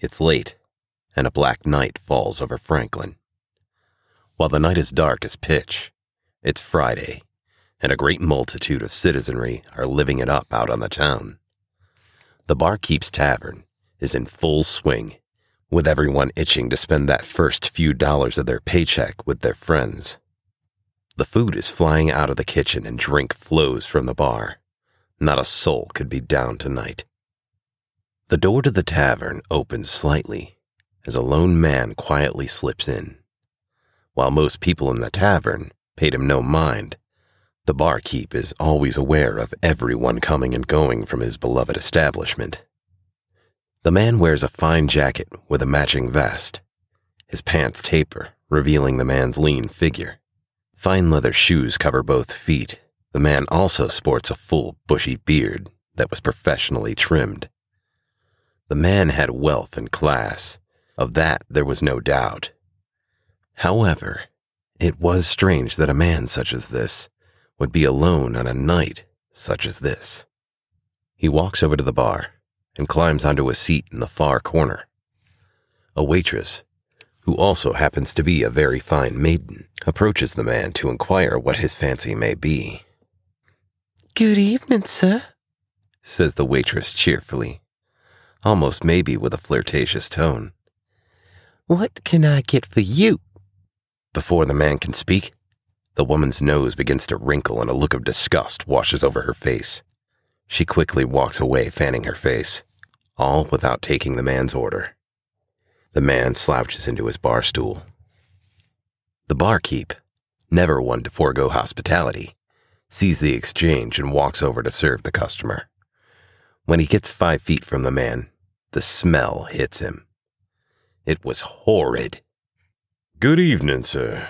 It's late, and a black night falls over Franklin. While the night is dark as pitch, it's Friday, and a great multitude of citizenry are living it up out on the town. The Barkeep's Tavern is in full swing, with everyone itching to spend that first few dollars of their paycheck with their friends. The food is flying out of the kitchen and drink flows from the bar. Not a soul could be down tonight. The door to the tavern opens slightly as a lone man quietly slips in. While most people in the tavern paid him no mind, the barkeep is always aware of everyone coming and going from his beloved establishment. The man wears a fine jacket with a matching vest. His pants taper, revealing the man's lean figure. Fine leather shoes cover both feet. The man also sports a full, bushy beard that was professionally trimmed. The man had wealth and class. Of that there was no doubt. However, it was strange that a man such as this would be alone on a night such as this. He walks over to the bar and climbs onto a seat in the far corner. A waitress, who also happens to be a very fine maiden, approaches the man to inquire what his fancy may be. Good evening, sir, says the waitress cheerfully almost maybe with a flirtatious tone. What can I get for you? Before the man can speak, the woman's nose begins to wrinkle and a look of disgust washes over her face. She quickly walks away, fanning her face, all without taking the man's order. The man slouches into his bar stool. The barkeep, never one to forego hospitality, sees the exchange and walks over to serve the customer. When he gets five feet from the man, the smell hits him. It was horrid. Good evening, sir.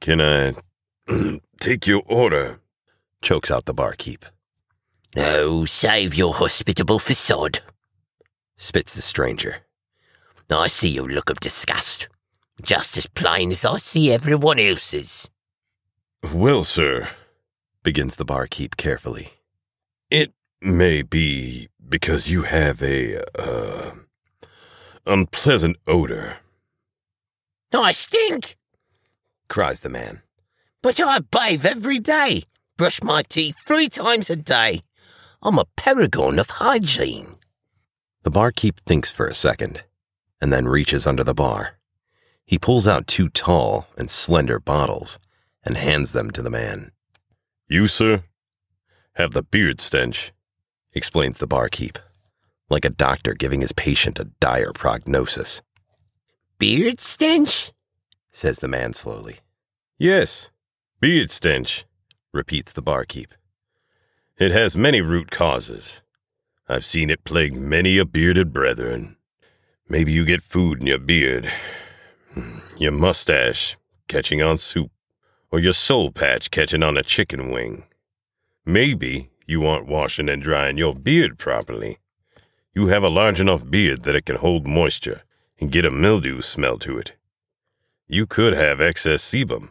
Can I take your order? chokes out the barkeep. Oh, save your hospitable facade, spits the stranger. I see your look of disgust, just as plain as I see everyone else's. Well, sir, begins the barkeep carefully. It may be because you have a, uh, unpleasant odor. I stink, cries the man. But I bathe every day, brush my teeth three times a day. I'm a paragon of hygiene. The barkeep thinks for a second, and then reaches under the bar. He pulls out two tall and slender bottles and hands them to the man. You, sir, have the beard stench explains the barkeep, like a doctor giving his patient a dire prognosis. Beard stench? says the man slowly. Yes, beard stench, repeats the barkeep. It has many root causes. I've seen it plague many a bearded brethren. Maybe you get food in your beard, hmm, your mustache catching on soup, or your soul patch catching on a chicken wing. Maybe you aren't washing and drying your beard properly. You have a large enough beard that it can hold moisture and get a mildew smell to it. You could have excess sebum.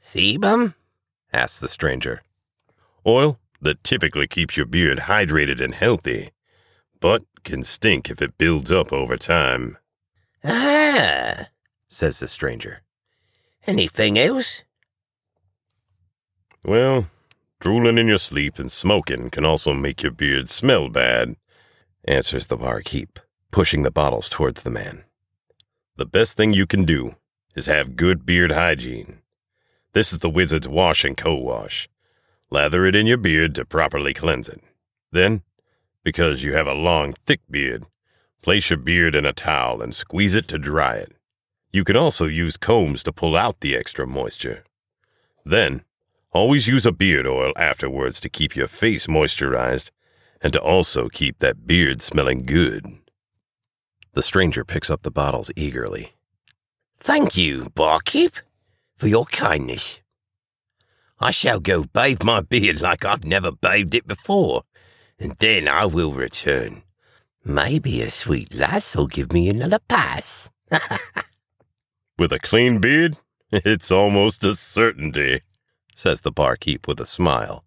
Sebum? asks the stranger. Oil that typically keeps your beard hydrated and healthy, but can stink if it builds up over time. Ah, says the stranger. Anything else? Well, Drooling in your sleep and smoking can also make your beard smell bad, answers the barkeep, pushing the bottles towards the man. The best thing you can do is have good beard hygiene. This is the wizard's wash and co-wash. Lather it in your beard to properly cleanse it. Then, because you have a long, thick beard, place your beard in a towel and squeeze it to dry it. You can also use combs to pull out the extra moisture. Then, Always use a beard oil afterwards to keep your face moisturized and to also keep that beard smelling good. The stranger picks up the bottles eagerly. Thank you, barkeep, for your kindness. I shall go bathe my beard like I've never bathed it before, and then I will return. Maybe a sweet lass'll give me another pass. With a clean beard, it's almost a certainty says the barkeep with a smile.